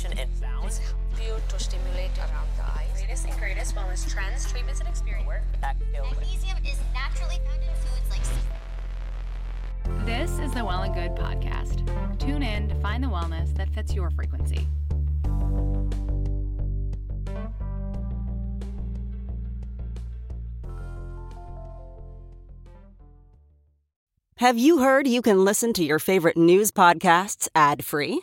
stimulation and sound. It's you to stimulate around the eyes. Latest and greatest wellness trends, treatments, and experience. Work Magnesium is naturally found in foods like This is the Well and Good podcast. Tune in to find the wellness that fits your frequency. Have you heard you can listen to your favorite news podcasts ad free?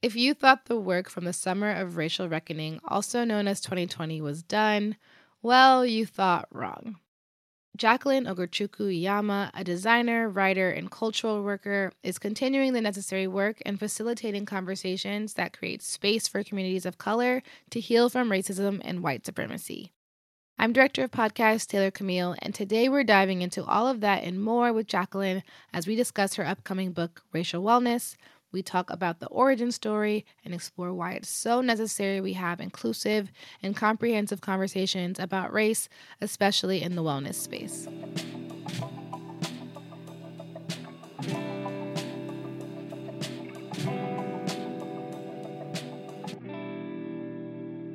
If you thought the work from the summer of racial reckoning, also known as 2020, was done, well, you thought wrong. Jacquelyn Ogorchukwu Iyamah, a designer, writer, and cultural worker, is continuing the necessary work and facilitating conversations that create space for communities of color to heal from racism and white supremacy. I'm director of podcast Taylor Camille, and today we're diving into all of that and more with Jacquelyn as we discuss her upcoming book, Racial Wellness. We talk about the origin story and explore why it's so necessary we have inclusive and comprehensive conversations about race, especially in the wellness space.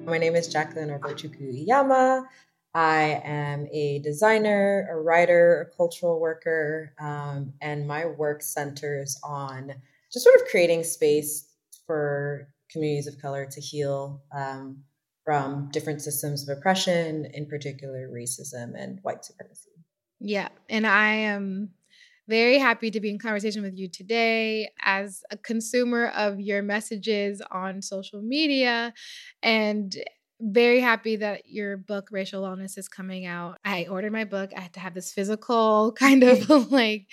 My name is Jacquelyn Ogorchukwu Iyamah. I am a designer, a writer, a cultural worker, um, and my work centers on just sort of creating space for communities of color to heal um, from different systems of oppression, in particular racism and white supremacy. Yeah, and I am very happy to be in conversation with you today. As a consumer of your messages on social media and very happy that your book racial wellness is coming out. I ordered my book. I had to have this physical kind of like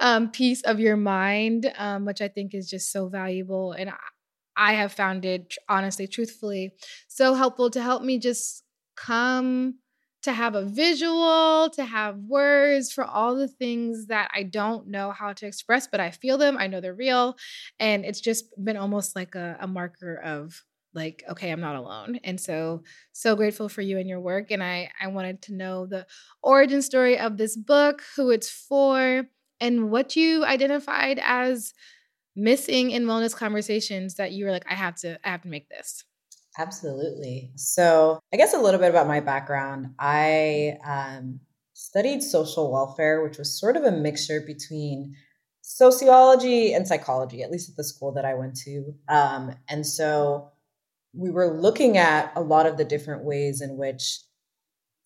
um, piece of your mind um, which i think is just so valuable and I, have found it honestly truthfully so helpful to help me just come to have a visual, to have words for all the things that I don't know how to express, but I feel them. I know they're real. And it's just been almost like a, a marker of like, okay, I'm not alone. And so, so grateful for you and your work. And I, I wanted to know the origin story of this book, who it's for, and what you identified as missing in wellness conversations that you were like, I have to, I have to make this. Absolutely. So, I guess a little bit about my background. I um, studied social welfare, which was sort of a mixture between sociology and psychology, at least at the school that I went to. Um, and so, we were looking at a lot of the different ways in which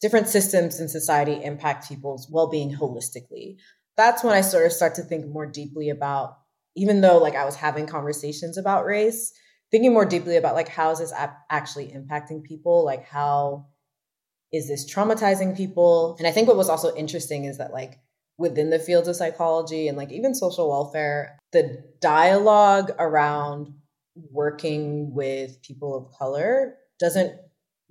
different systems in society impact people's well-being holistically. That's when I sort of start to think more deeply about, even though like I was having conversations about race, thinking more deeply about like how is this actually impacting people? Like how is this traumatizing people? And i think what was also interesting is that like within the fields of psychology and like even social welfare the dialogue around working with people of color doesn't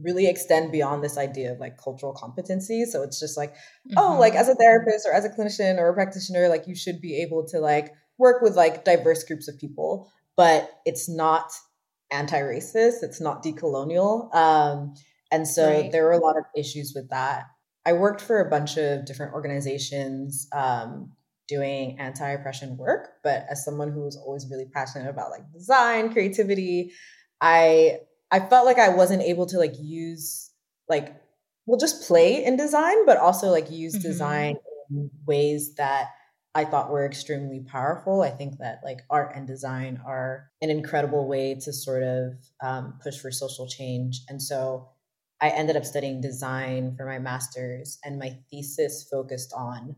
really extend beyond this idea of like cultural competency so it's just like mm-hmm. oh like as a therapist or as a clinician or a practitioner like you should be able to like work with like diverse groups of people but it's not anti-racist it's not decolonial um, And so Right. there were a lot of issues with that. I worked for a bunch of different organizations um, doing anti oppression work, but as someone who was always really passionate about like design, creativity, I I felt like I wasn't able to like use like well just play in design, but also like use Mhm. design in ways that I thought were extremely powerful. I think that like art and design are an incredible way to sort of um, push for social change. And so I ended up studying design for my master's, and my thesis focused on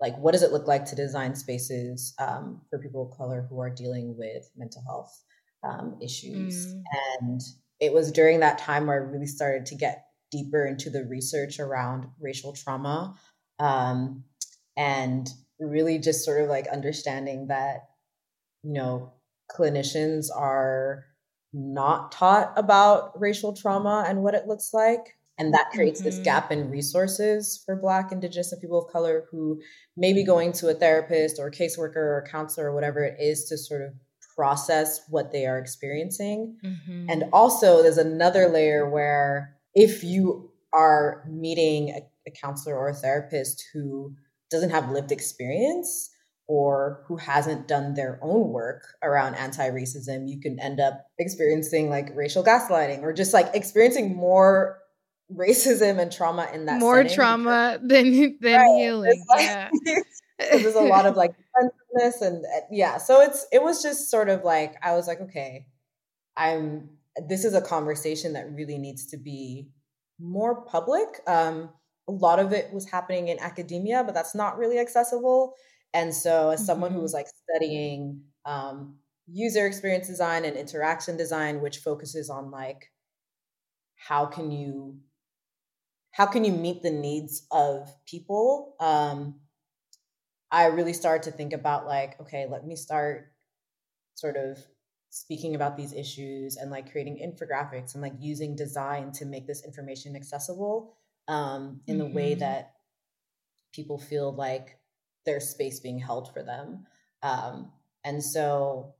like what does it look like to design spaces um, for people of color who are dealing with mental health um, issues. Mm. And it was during that time where I really started to get deeper into the research around racial trauma um, and really just sort of like understanding that, you know, clinicians are not taught about racial trauma and what it looks like. And that creates this Mhm. gap in resources for Black, Indigenous, and people of color who may be going to a therapist or a caseworker or a counselor or whatever it is to sort of process what they are experiencing. Mhm. And also, there's another layer where if you are meeting a, a counselor or a therapist who doesn't have lived experience or who hasn't done their own work around anti racism, you can end up experiencing like racial gaslighting or just like experiencing more racism and trauma in that more setting trauma than than Right. healing. Like- yeah. so there's a lot of like and uh, yeah so it's it was just sort of like i was like okay i'm this is a conversation that really needs to be more public um a lot of it was happening in academia but that's not really accessible and so as someone who Mhm. was like studying um user experience design and interaction design which focuses on like how can you how can you meet the needs of people um I really started to think about like, okay, let me start sort of speaking about these issues and like creating infographics and like using design to make this information accessible um, in the way Mhm. that people feel like there's space being held for them. Um, and so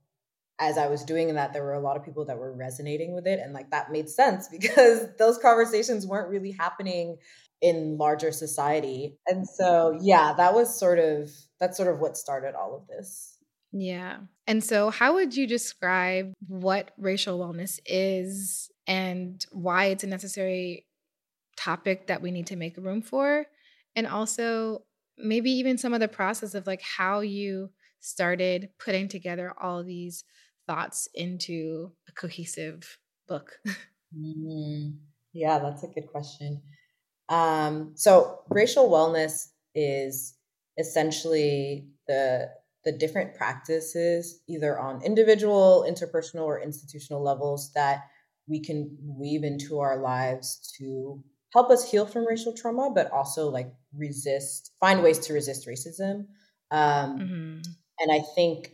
as I was doing that, there were a lot of people that were resonating with it. And like that made sense because those conversations weren't really happening in larger society. And so, yeah, that was sort of that's sort of what started all of this. Yeah. And so, how would you describe what racial wellness is and why it's a necessary topic that we need to make room for? And also, maybe even some of the process of like how you started putting together all these thoughts into a cohesive book. Mm, yeah, that's a good question. Um, so, racial wellness is essentially the the different practices, either on individual, interpersonal, or institutional levels, that we can weave into our lives to help us heal from racial trauma, but also like resist, find ways to resist racism. Um, Mhm. and I think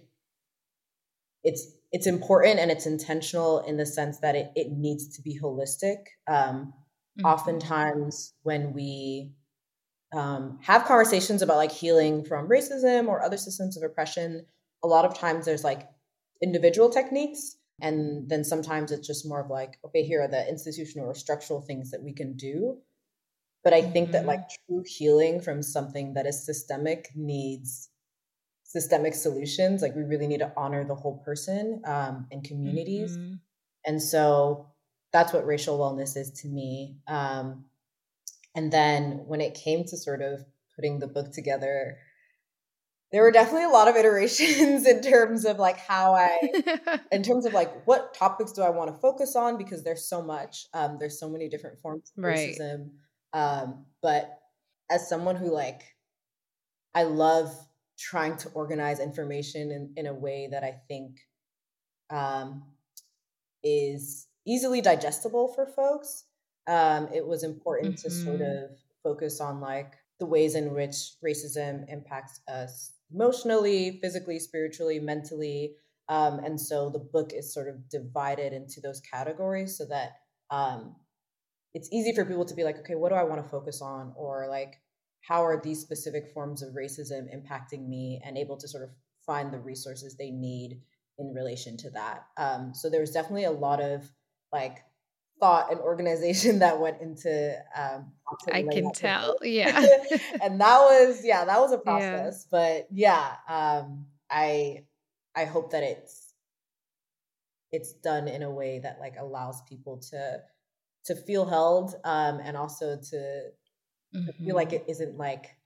it's it's important and it's intentional in the sense that it, it needs to be holistic. Um, Mhm. Oftentimes, when we um, have conversations about like healing from racism or other systems of oppression, a lot of times there's like individual techniques. And then sometimes it's just more of like, okay, here are the institutional or structural things that we can do. But I think that like true healing from something that is systemic needs systemic solutions. Like we really need to honor the whole person um, and communities. Mhm. And so that's what racial wellness is to me. Um, and then when it came to sort of putting the book together, there were definitely a lot of iterations in terms of like how I, in terms of like what topics do I want to focus on because there's so much, um, there's so many different forms of Right. racism. Um, but as someone who like, I love trying to organize information in, in a way that I think um, is easily digestible for folks. Um, it was important to sort Mhm. of focus on like the ways in which racism impacts us emotionally, physically, spiritually, mentally. Um, and so the book is sort of divided into those categories so that um, it's easy for people to be like, okay, what do I want to focus on? Or like, how are these specific forms of racism impacting me and able to sort of find the resources they need in relation to that. Um, so there's definitely a lot of like thought and organization that went into um I can tell. Yeah. and that was yeah, that was a process. Yeah. But yeah, um I I hope that it's it's done in a way that like allows people to to feel held um and also to, mm-hmm. to feel like mm-hmm. it isn't like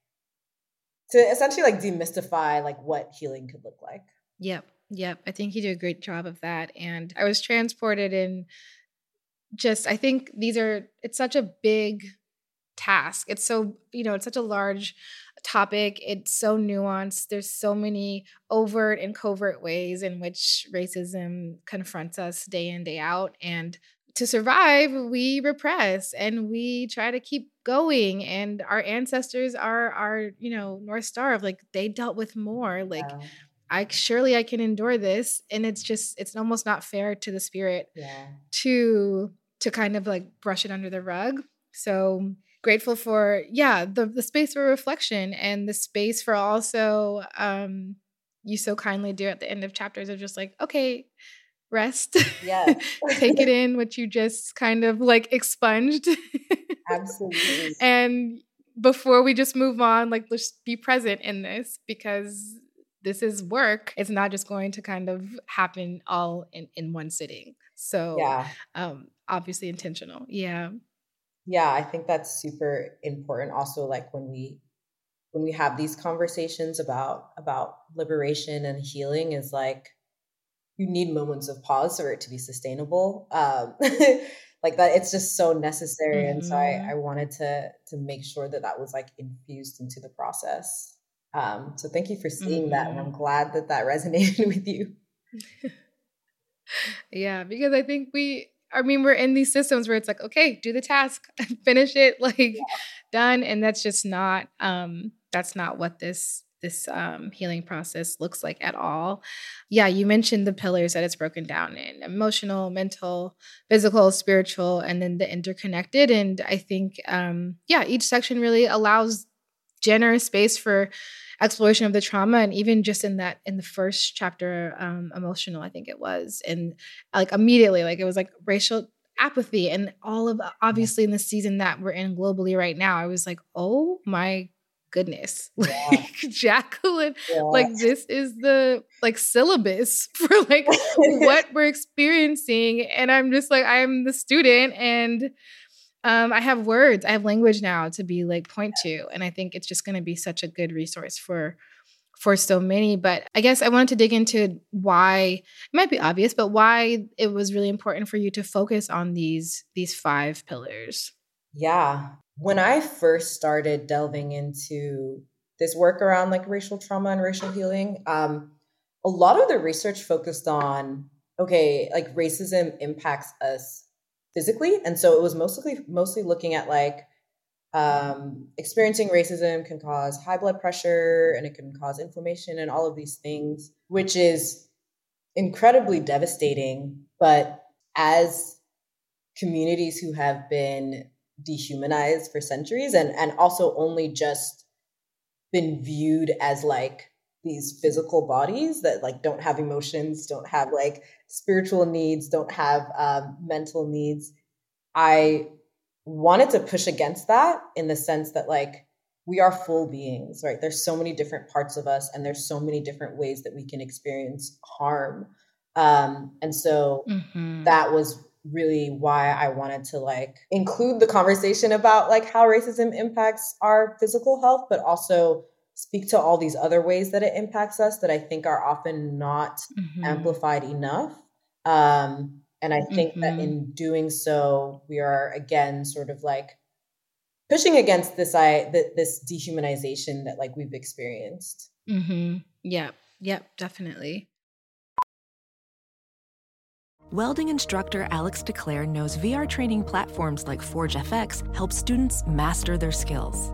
to essentially like demystify like what healing could look like. Yep. Yep. I think you do a great job of that. And I was transported in just, I think these are, it's such a big task. It's so, you know, it's such a large topic. It's so nuanced. There's so many overt and covert ways in which racism confronts us day in, day out. And to survive, we repress and we try to keep going. And our ancestors are our, you know, North Star of like they dealt with more. Like. I surely I can endure this. And it's just it's almost not fair to the spirit yeah. to to kind of like brush it under the rug. So grateful for yeah, the the space for reflection and the space for also um you so kindly do at the end of chapters of just like, okay, rest. Yeah. Take it in what you just kind of like expunged. Absolutely. and before we just move on, like let's be present in this because this is work. It's not just going to kind of happen all in, in one sitting. So yeah. um obviously intentional. Yeah. Yeah, I think that's super important also like when we when we have these conversations about about liberation and healing is like you need moments of pause for it to be sustainable. Um, like that, it's just so necessary. Mm-hmm. And so I, mm-hmm. I wanted to to make sure that that was like infused into the process. Um, so thank you for seeing mm-hmm. that, and I'm mm-hmm. glad that that resonated with you. yeah, because I think we, I mean, we're in these systems where it's like, okay, do the task, finish it, like yeah. done, and that's just not, um, that's not what this this um, healing process looks like at all. Yeah, you mentioned the pillars that it's broken down in emotional, mental, physical, spiritual, and then the interconnected. And I think, um, yeah, each section really allows generous space for exploration of the trauma and even just in that in the first chapter um emotional i think it was and like immediately like it was like racial apathy and all of obviously in the season that we're in globally right now i was like oh my goodness yeah. like jacquelyn yeah. like this is the like syllabus for like what we're experiencing and i'm just like i'm the student and um, i have words i have language now to be like point to and i think it's just going to be such a good resource for for so many but i guess i wanted to dig into why it might be obvious but why it was really important for you to focus on these these five pillars. Yeah. When I first started delving into this work around like racial trauma and racial healing, um, a lot of the research focused on okay, like racism impacts us physically, and so it was mostly mostly looking at like um, experiencing racism can cause high blood pressure and it can cause inflammation and all of these things, which is incredibly devastating. But as communities who have been dehumanized for centuries and and also only just been viewed as like these physical bodies that like don't have emotions don't have like spiritual needs don't have um, mental needs. I wanted to push against that in the sense that like we are full beings right? There's so many different parts of us and there's so many different ways that we can experience harm. Um, and so mm-hmm. that was really why I wanted to like include the conversation about like how racism impacts our physical health, but also speak to all these other ways that it impacts us that I think are often not mm-hmm. amplified enough. Um, and I think mm-hmm. that in doing so, we are again sort of like pushing against this I this dehumanization that like we've experienced. Mm-hmm. Yep. Yep. Definitely. Welding instructor Alex DeClaire knows VR training platforms like Forge FX help students master their skills.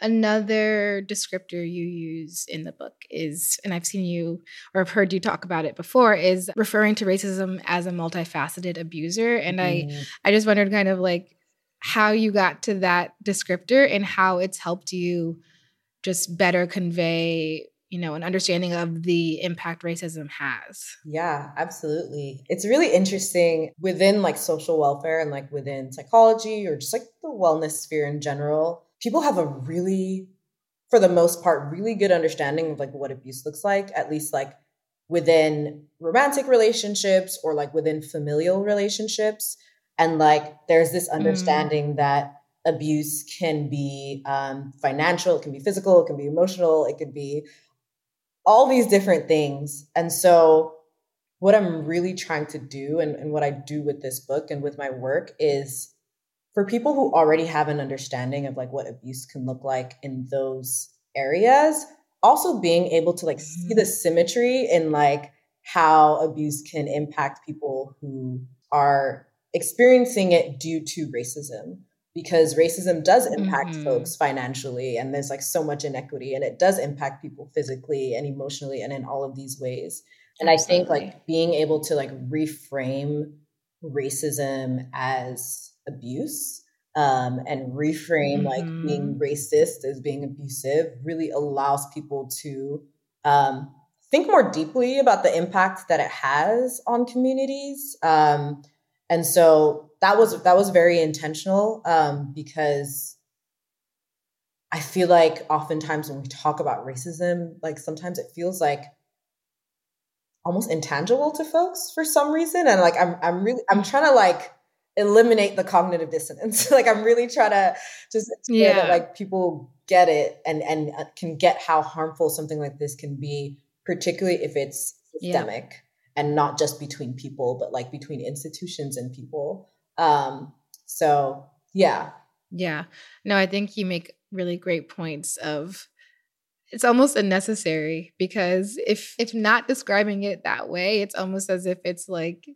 Another descriptor you use in the book is, and I've seen you or I've heard you talk about it before, is referring to racism as a multifaceted abuser. And mm. I, I just wondered kind of like how you got to that descriptor and how it's helped you just better convey you know an understanding of the impact racism has yeah absolutely it's really interesting within like social welfare and like within psychology or just like the wellness sphere in general people have a really for the most part really good understanding of like what abuse looks like at least like within romantic relationships or like within familial relationships and like there's this mm. understanding mm. that abuse can be um, financial it can be physical it can be emotional it could be all these different things. And so, what I'm really trying to do and, and what I do with this book and with my work is for people who already have an understanding of like what abuse can look like in those areas, also being able to like see the mm-hmm. symmetry in like how abuse can impact people who are experiencing it due to racism because racism does impact mm-hmm. folks financially and there's like so much inequity and it does impact people physically and emotionally and in all of these ways and Absolutely. i think like being able to like reframe racism as abuse um, and reframe mm-hmm. like being mm-hmm. racist as being abusive really allows people to um, think more deeply about the impact that it has on communities um, and so that was that was very intentional um, because I feel like oftentimes when we talk about racism, like sometimes it feels like almost intangible to folks for some reason, and like I'm I'm really I'm trying to like eliminate the cognitive dissonance. like I'm really trying to just yeah that like people get it and and uh, can get how harmful something like this can be, particularly if it's systemic. Yeah. And not just between people, but like between institutions and people. Um, so yeah. Yeah. No, I think you make really great points of it's almost unnecessary because if if not describing it that way, it's almost as if it's like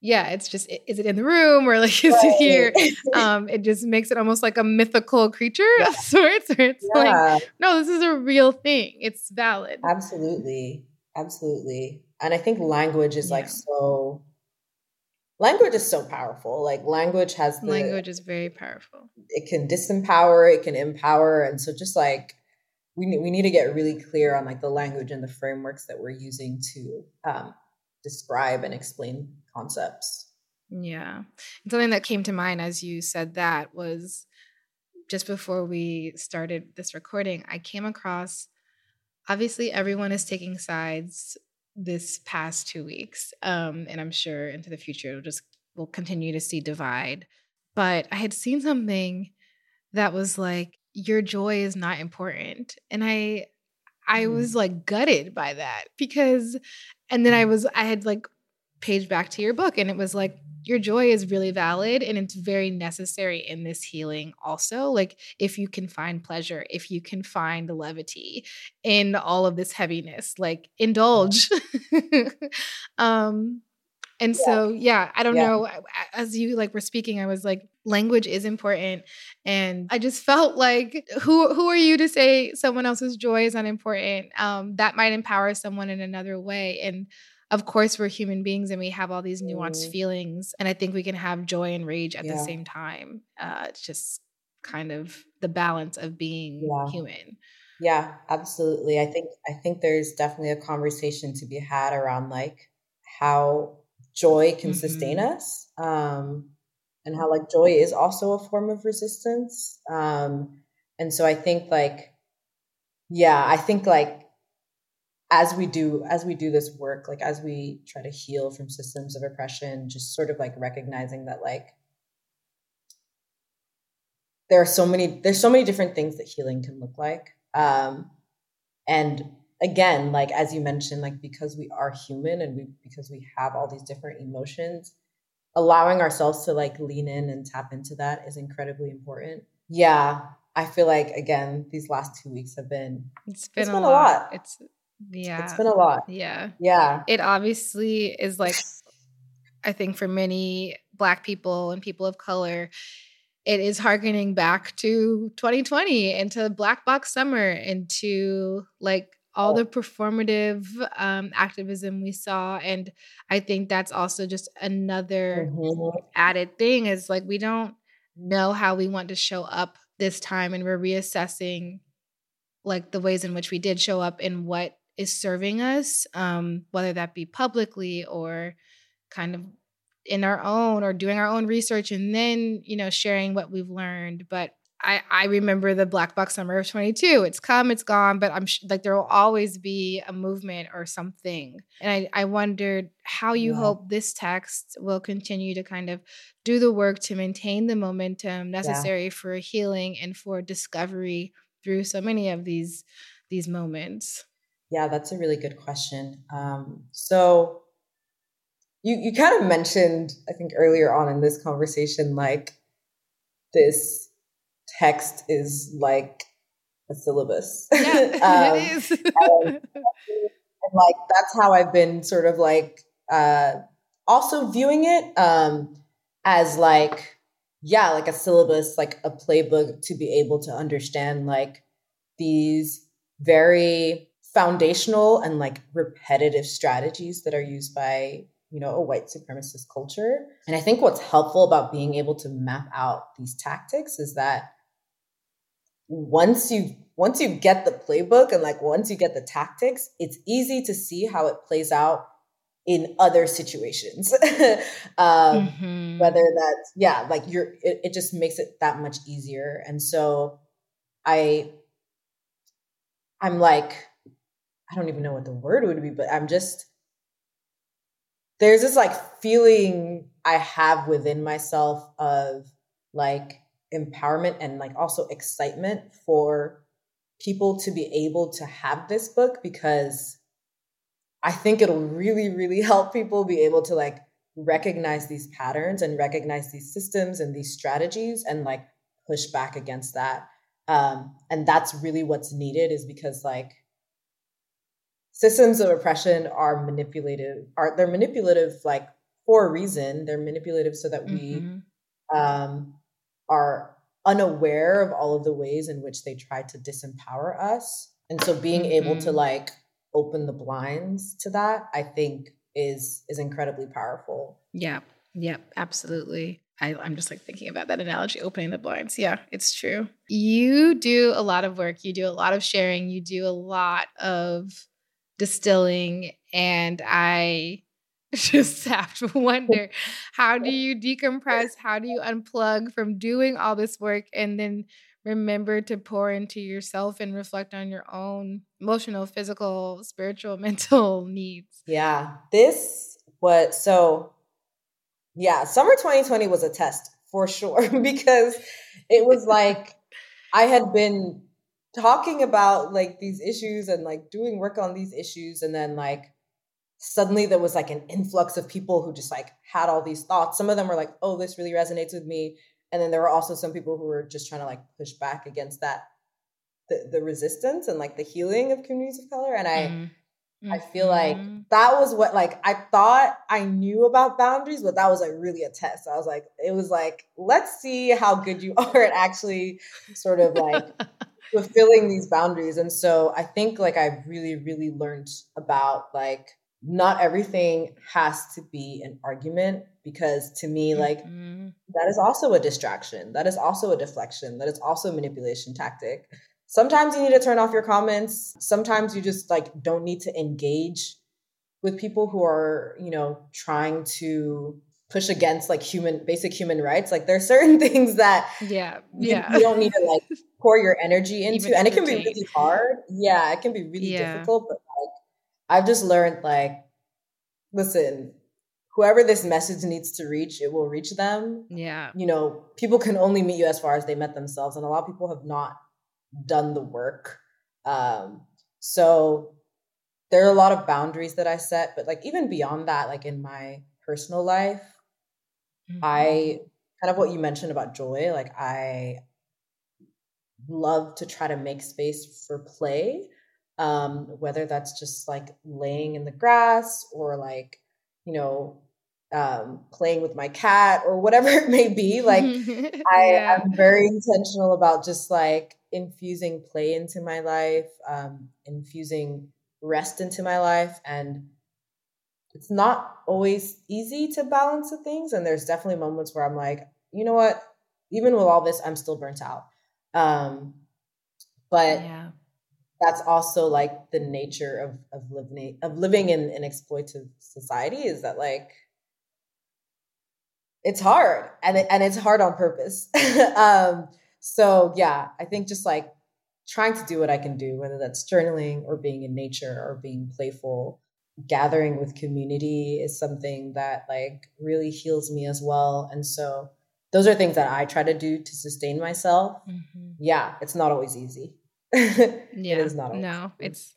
yeah, it's just is it in the room or like is right. it here? Um, it just makes it almost like a mythical creature yeah. of sorts. Where it's yeah. like, no, this is a real thing. It's valid. Absolutely, absolutely. And I think language is yeah. like so language is so powerful. Like language has the, language is very powerful. It can disempower, it can empower, and so just like we we need to get really clear on like the language and the frameworks that we're using to um, describe and explain concepts. Yeah, and something that came to mind as you said that was just before we started this recording. I came across. Obviously, everyone is taking sides this past two weeks. Um, and I'm sure into the future it'll just we'll continue to see divide. But I had seen something that was like, your joy is not important. And I I mm. was like gutted by that because and then I mm. was I had like paged back to your book and it was like your joy is really valid and it's very necessary in this healing also like if you can find pleasure if you can find levity in all of this heaviness like indulge um and yeah. so yeah i don't yeah. know as you like were speaking i was like language is important and i just felt like who who are you to say someone else's joy is unimportant um that might empower someone in another way and of course we're human beings and we have all these nuanced mm. feelings and i think we can have joy and rage at yeah. the same time uh, it's just kind of the balance of being yeah. human yeah absolutely i think i think there's definitely a conversation to be had around like how joy can mm-hmm. sustain us um and how like joy is also a form of resistance um and so i think like yeah i think like as we do as we do this work like as we try to heal from systems of oppression just sort of like recognizing that like there are so many there's so many different things that healing can look like um and again, like as you mentioned, like because we are human and we because we have all these different emotions, allowing ourselves to like lean in and tap into that is incredibly important. Yeah, I feel like again, these last two weeks have been it's been, it's a, been lot. a lot. It's yeah. It's been a lot. Yeah. Yeah. It obviously is like I think for many black people and people of color, it is harkening back to 2020 and to Black Box Summer and to like all the performative um, activism we saw. And I think that's also just another Mhm. added thing is like we don't know how we want to show up this time and we're reassessing like the ways in which we did show up and what is serving us um whether that be publicly or kind of in our own or doing our own research and then you know sharing what we've learned but I, I remember the black box summer of 22 it's come it's gone but i'm sh- like there will always be a movement or something and i, I wondered how you Yeah. hope this text will continue to kind of do the work to maintain the momentum necessary for healing and for discovery through so many of these these moments Yeah, that's a really good question. Um, so you you kind of mentioned, I think earlier on in this conversation, like this text is like a syllabus. yeah Um, it is and, and, like that's how I've been sort of like uh also viewing it um as like yeah, like a syllabus, like a playbook to be able to understand like these very foundational and like repetitive strategies that are used by you know a white supremacist culture and i think what's helpful about being able to map out these tactics is that once you once you get the playbook and like once you get the tactics it's easy to see how it plays out in other situations um Mhm. whether that's yeah like you're it, it just makes it that much easier and so i i'm like i don't even know what the word would be but i'm just there's this like feeling i have within myself of like empowerment and like also excitement for people to be able to have this book because I think it'll really, really help people be able to like recognize these patterns and recognize these systems and these strategies and like push back against that. Um, and that's really what's needed is because like systems of oppression are manipulative, are they're manipulative like for a reason. They're manipulative so that we Mhm. um, are unaware of all of the ways in which they try to disempower us. And so being able to Mhm. like open the blinds to that, I think is is incredibly powerful. Yeah. Yep. Absolutely. I, I'm just like thinking about that analogy, opening the blinds. Yeah, it's true. You do a lot of work. You do a lot of sharing. You do a lot of distilling. And I just have to wonder how do you decompress? How do you unplug from doing all this work and then remember to pour into yourself and reflect on your own emotional, physical, spiritual, mental needs? Yeah. This was so yeah, summer 2020 was a test for sure because it was like I had been talking about like these issues and like doing work on these issues and then like suddenly there was like an influx of people who just like had all these thoughts. Some of them were like, "Oh, this really resonates with me." And then there were also some people who were just trying to like push back against that the, the resistance and like the healing of communities of color and I Mm. I feel like Mhm. that was what like I thought I knew about boundaries, but that was like really a test. I was like, it was like, let's see how good you are at actually sort of like fulfilling these boundaries. And so I think like I've really, really learned about like not everything has to be an argument because to me, like Mhm. that is also a distraction. That is also a deflection. That is also a manipulation tactic. Sometimes you need to turn off your comments. Sometimes you just like don't need to engage with people who are, you know, trying to push against like human basic human rights. Like there's certain things that Yeah. you, Yeah. you don't need to like pour your energy into. Even and it can be really hard. Yeah, it can be really Yeah. difficult, but I've just learned like listen, whoever this message needs to reach, it will reach them Yeah. you know, people can only meet you as far as they met themselves, and a lot of people have not done the work. Um, so there are a lot of boundaries that I set, but like even beyond that, like in my personal life, mm-hmm. I kind of what you mentioned about joy, like I love to try to make space for play. Um, whether that's just like laying in the grass or like, you know, um, playing with my cat or whatever it may be. Like I, yeah. I'm very intentional about just like infusing play into my life, um, infusing rest into my life. And it's not always easy to balance the things. And there's definitely moments where I'm like, you know what? Even with all this, I'm still burnt out. Um, but yeah. That's also like the nature of of living of living in an exploitative society is that like it's hard and it, and it's hard on purpose. um, so yeah, I think just like trying to do what I can do, whether that's journaling or being in nature or being playful, gathering with community is something that like really heals me as well. And so those are things that I try to do to sustain myself. Mm-hmm. Yeah, it's not always easy. yeah, it is not. no, it's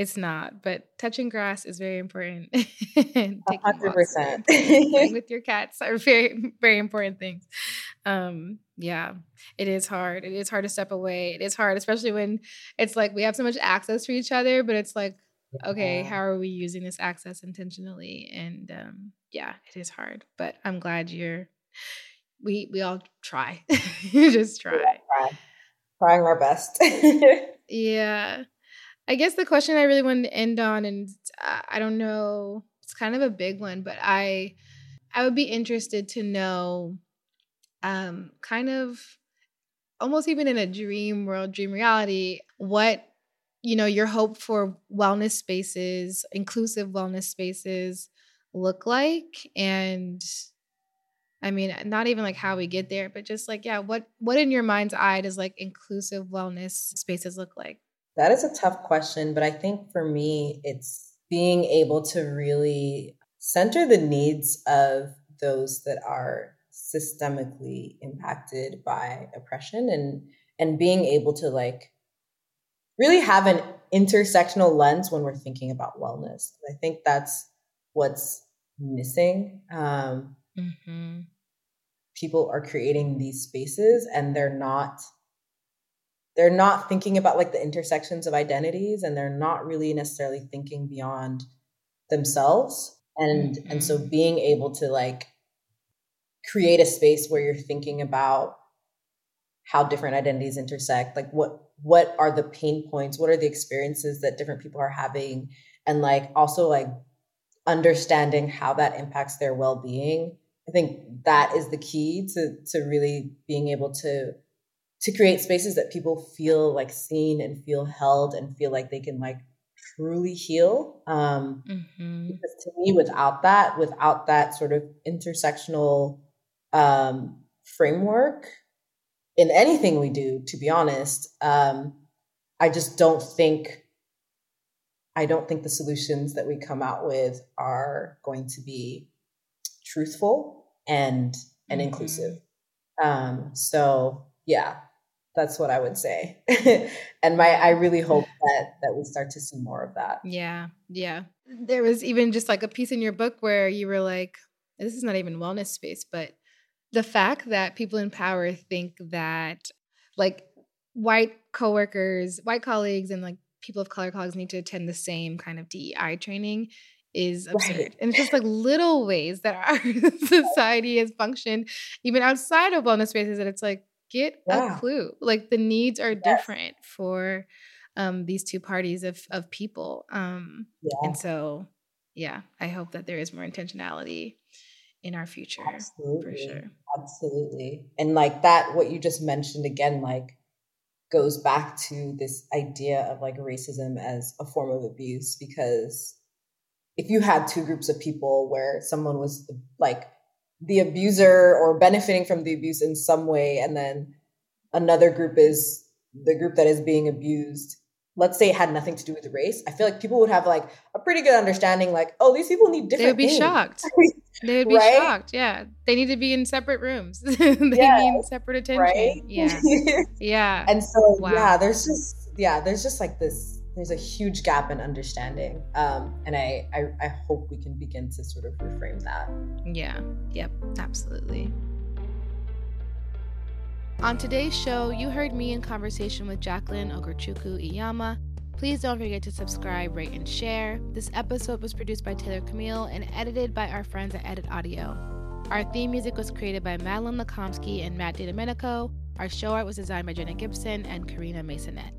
it's not, but touching grass is very important. hundred percent. Playing with your cats are very, very important things. Um, yeah, it is hard. It is hard to step away. It is hard, especially when it's like we have so much access to each other, but it's like, okay, how are we using this access intentionally? And um, yeah, it is hard. But I'm glad you're. We we all try. You just try. try. Trying our best. yeah. I guess the question I really wanted to end on, and I don't know, it's kind of a big one, but I I would be interested to know, um, kind of almost even in a dream world, dream reality, what you know your hope for wellness spaces, inclusive wellness spaces look like, and I mean, not even like how we get there, but just like, yeah, what what in your mind's eye does like inclusive wellness spaces look like? That is a tough question, but I think for me, it's being able to really center the needs of those that are systemically impacted by oppression and and being able to like really have an intersectional lens when we're thinking about wellness. I think that's what's missing. Um, mm-hmm. People are creating these spaces and they're not they're not thinking about like the intersections of identities and they're not really necessarily thinking beyond themselves and mm-hmm. and so mm-hmm. being able to like create a space where you're thinking about how different identities intersect like what what are the pain points what are the experiences that different people are having and like also like understanding how that impacts their well-being i think that is the key to to really being able to to create spaces that people feel like seen and feel held and feel like they can like truly heal. Um, mm-hmm. Because to me, without that, without that sort of intersectional um, framework in anything we do, to be honest, um, I just don't think. I don't think the solutions that we come out with are going to be truthful and and mm-hmm. inclusive. Um, so yeah, that's what I would say. and my I really hope that that we start to see more of that. Yeah. Yeah. There was even just like a piece in your book where you were like this is not even wellness space, but the fact that people in power think that like white coworkers, white colleagues and like people of color colleagues need to attend the same kind of DEI training is absurd. Right. And it's just like little ways that our society has functioned, even outside of wellness spaces, that it's like, get yeah. a clue. Like the needs are yes. different for um, these two parties of of people. Um, yeah. And so, yeah, I hope that there is more intentionality in our future Absolutely. for sure. Absolutely. And like that, what you just mentioned again, like goes back to this idea of like racism as a form of abuse because if you had two groups of people where someone was like the abuser or benefiting from the abuse in some way and then another group is the group that is being abused let's say it had nothing to do with race i feel like people would have like a pretty good understanding like oh these people need different they would be things. shocked they would be right? shocked yeah they need to be in separate rooms they yes. need separate attention right? yeah yeah and so wow. yeah there's just yeah there's just like this there's a huge gap in understanding um, and I, I i hope we can begin to sort of reframe that yeah yep absolutely on today's show you heard me in conversation with jacquelyn ogorchukwu iyamah Please don't forget to subscribe, rate, and share. This episode was produced by Taylor Camille and edited by our friends at Edit Audio. Our theme music was created by Madeline Lakomsky and Matt DiDomenico. Our show art was designed by Jenna Gibson and Karina Masonette.